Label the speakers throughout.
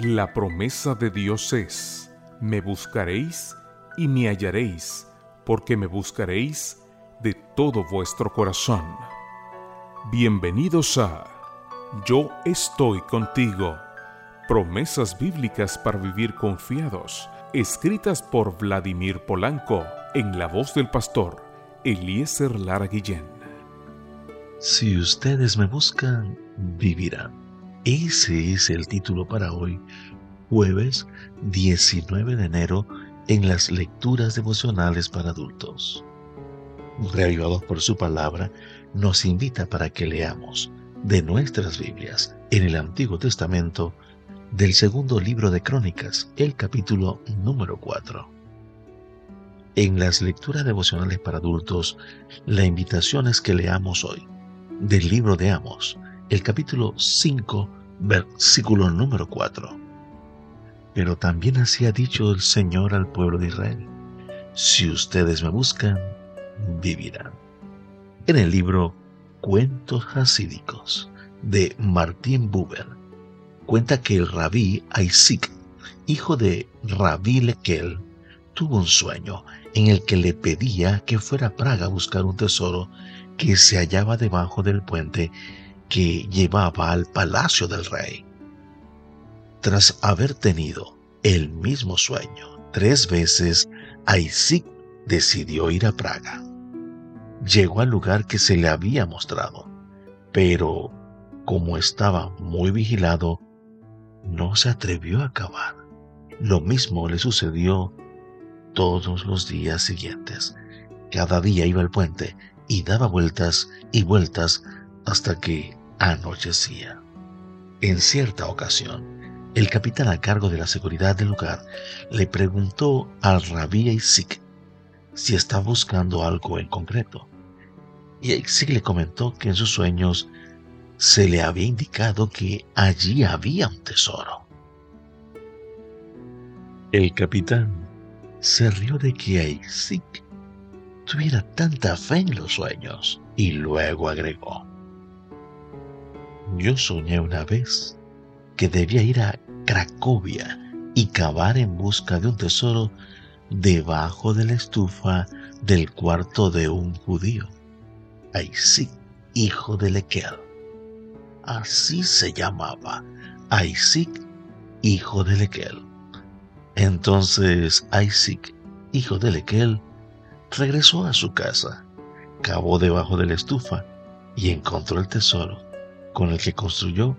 Speaker 1: La promesa de Dios es, me buscaréis y me hallaréis, porque me buscaréis de todo vuestro corazón. Bienvenidos a Yo estoy contigo. Promesas bíblicas para vivir confiados, escritas por Vladimir Polanco, en la voz del pastor Eliezer Lara Guillén.
Speaker 2: Si ustedes me buscan, vivirán. Ese es el título para hoy, jueves 19 de enero, en las lecturas devocionales para adultos. Reavivados por su palabra, nos invita para que leamos de nuestras Biblias en el Antiguo Testamento del segundo libro de Crónicas, el capítulo número 4. En las lecturas devocionales para adultos, la invitación es que leamos hoy del libro de Amos, el capítulo 5, versículo número 4. Pero también así ha dicho el Señor al pueblo de Israel, si ustedes me buscan, vivirán. En el libro Cuentos Hasídicos de Martín Buber, cuenta que el rabí Isaac, hijo de Rabí Lekel, tuvo un sueño en el que le pedía que fuera a Praga a buscar un tesoro que se hallaba debajo del puente que llevaba al palacio del rey. Tras haber tenido el mismo sueño tres veces, Isaac decidió ir a Praga. Llegó al lugar que se le había mostrado, pero como estaba muy vigilado, no se atrevió a acabar. Lo mismo le sucedió todos los días siguientes. Cada día iba al puente y daba vueltas y vueltas hasta que anochecía. En cierta ocasión, el capitán a cargo de la seguridad del lugar le preguntó al rabí Isaac si estaba buscando algo en concreto. Y Isaac le comentó que en sus sueños se le había indicado que allí había un tesoro. El capitán se rió de que Isaac tuviera tanta fe en los sueños y luego agregó, yo soñé una vez que debía ir a Cracovia y cavar en busca de un tesoro debajo de la estufa del cuarto de un judío. Isaac, hijo de Lequel. Así se llamaba, Isaac, hijo de Lequel. Entonces Isaac, hijo de Lequel, regresó a su casa, cavó debajo de la estufa y encontró el tesoro con el que construyó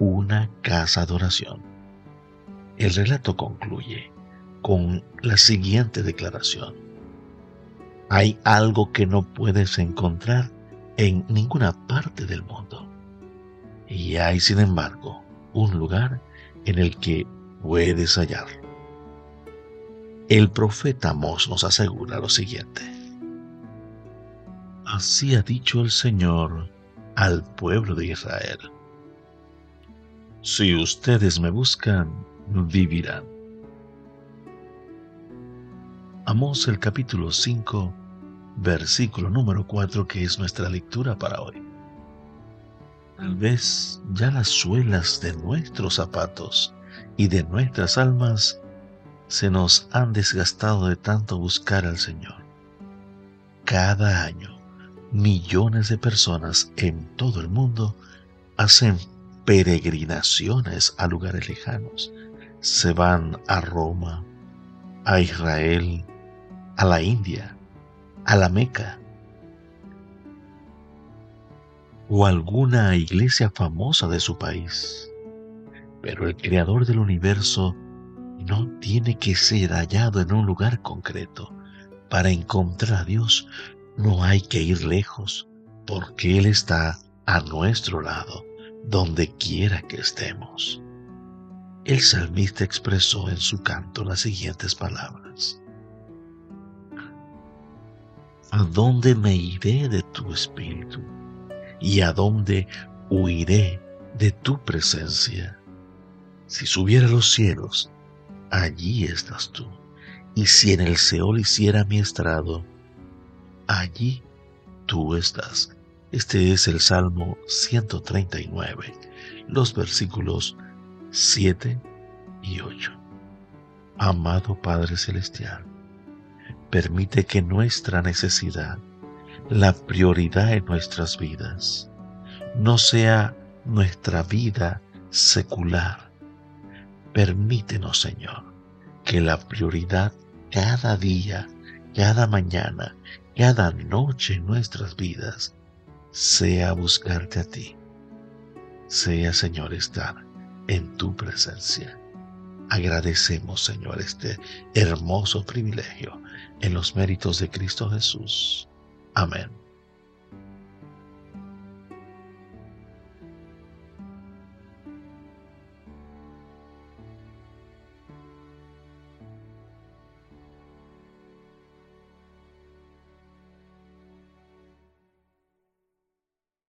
Speaker 2: una casa de oración. El relato concluye con la siguiente declaración. Hay algo que no puedes encontrar en ninguna parte del mundo. Y hay, sin embargo, un lugar en el que puedes hallarlo. El profeta Mos nos asegura lo siguiente. Así ha dicho el Señor al pueblo de Israel. Si ustedes me buscan, vivirán. Amos el capítulo 5, versículo número 4, que es nuestra lectura para hoy. Tal vez ya las suelas de nuestros zapatos y de nuestras almas se nos han desgastado de tanto buscar al Señor. Cada año millones de personas en todo el mundo hacen peregrinaciones a lugares lejanos. Se van a Roma, a Israel, a la India, a la Meca o alguna iglesia famosa de su país. Pero el creador del universo no tiene que ser hallado en un lugar concreto. Para encontrar a Dios no hay que ir lejos, porque Él está a nuestro lado, donde quiera que estemos. El salmista expresó en su canto las siguientes palabras. ¿A dónde me iré de tu espíritu? ¿Y a dónde huiré de tu presencia? Si subiera a los cielos, allí estás tú. Y si en el Seol hiciera mi estrado, allí tú estás. Este es el Salmo 139, los versículos 7 y 8. Amado Padre Celestial, permite que nuestra necesidad, la prioridad en nuestras vidas, no sea nuestra vida secular. Permítenos, Señor, que la prioridad cada día, cada mañana, cada noche en nuestras vidas sea buscarte a ti. Sea, Señor, estar en tu presencia. Agradecemos, Señor, este hermoso privilegio en los méritos de Cristo Jesús. Amén.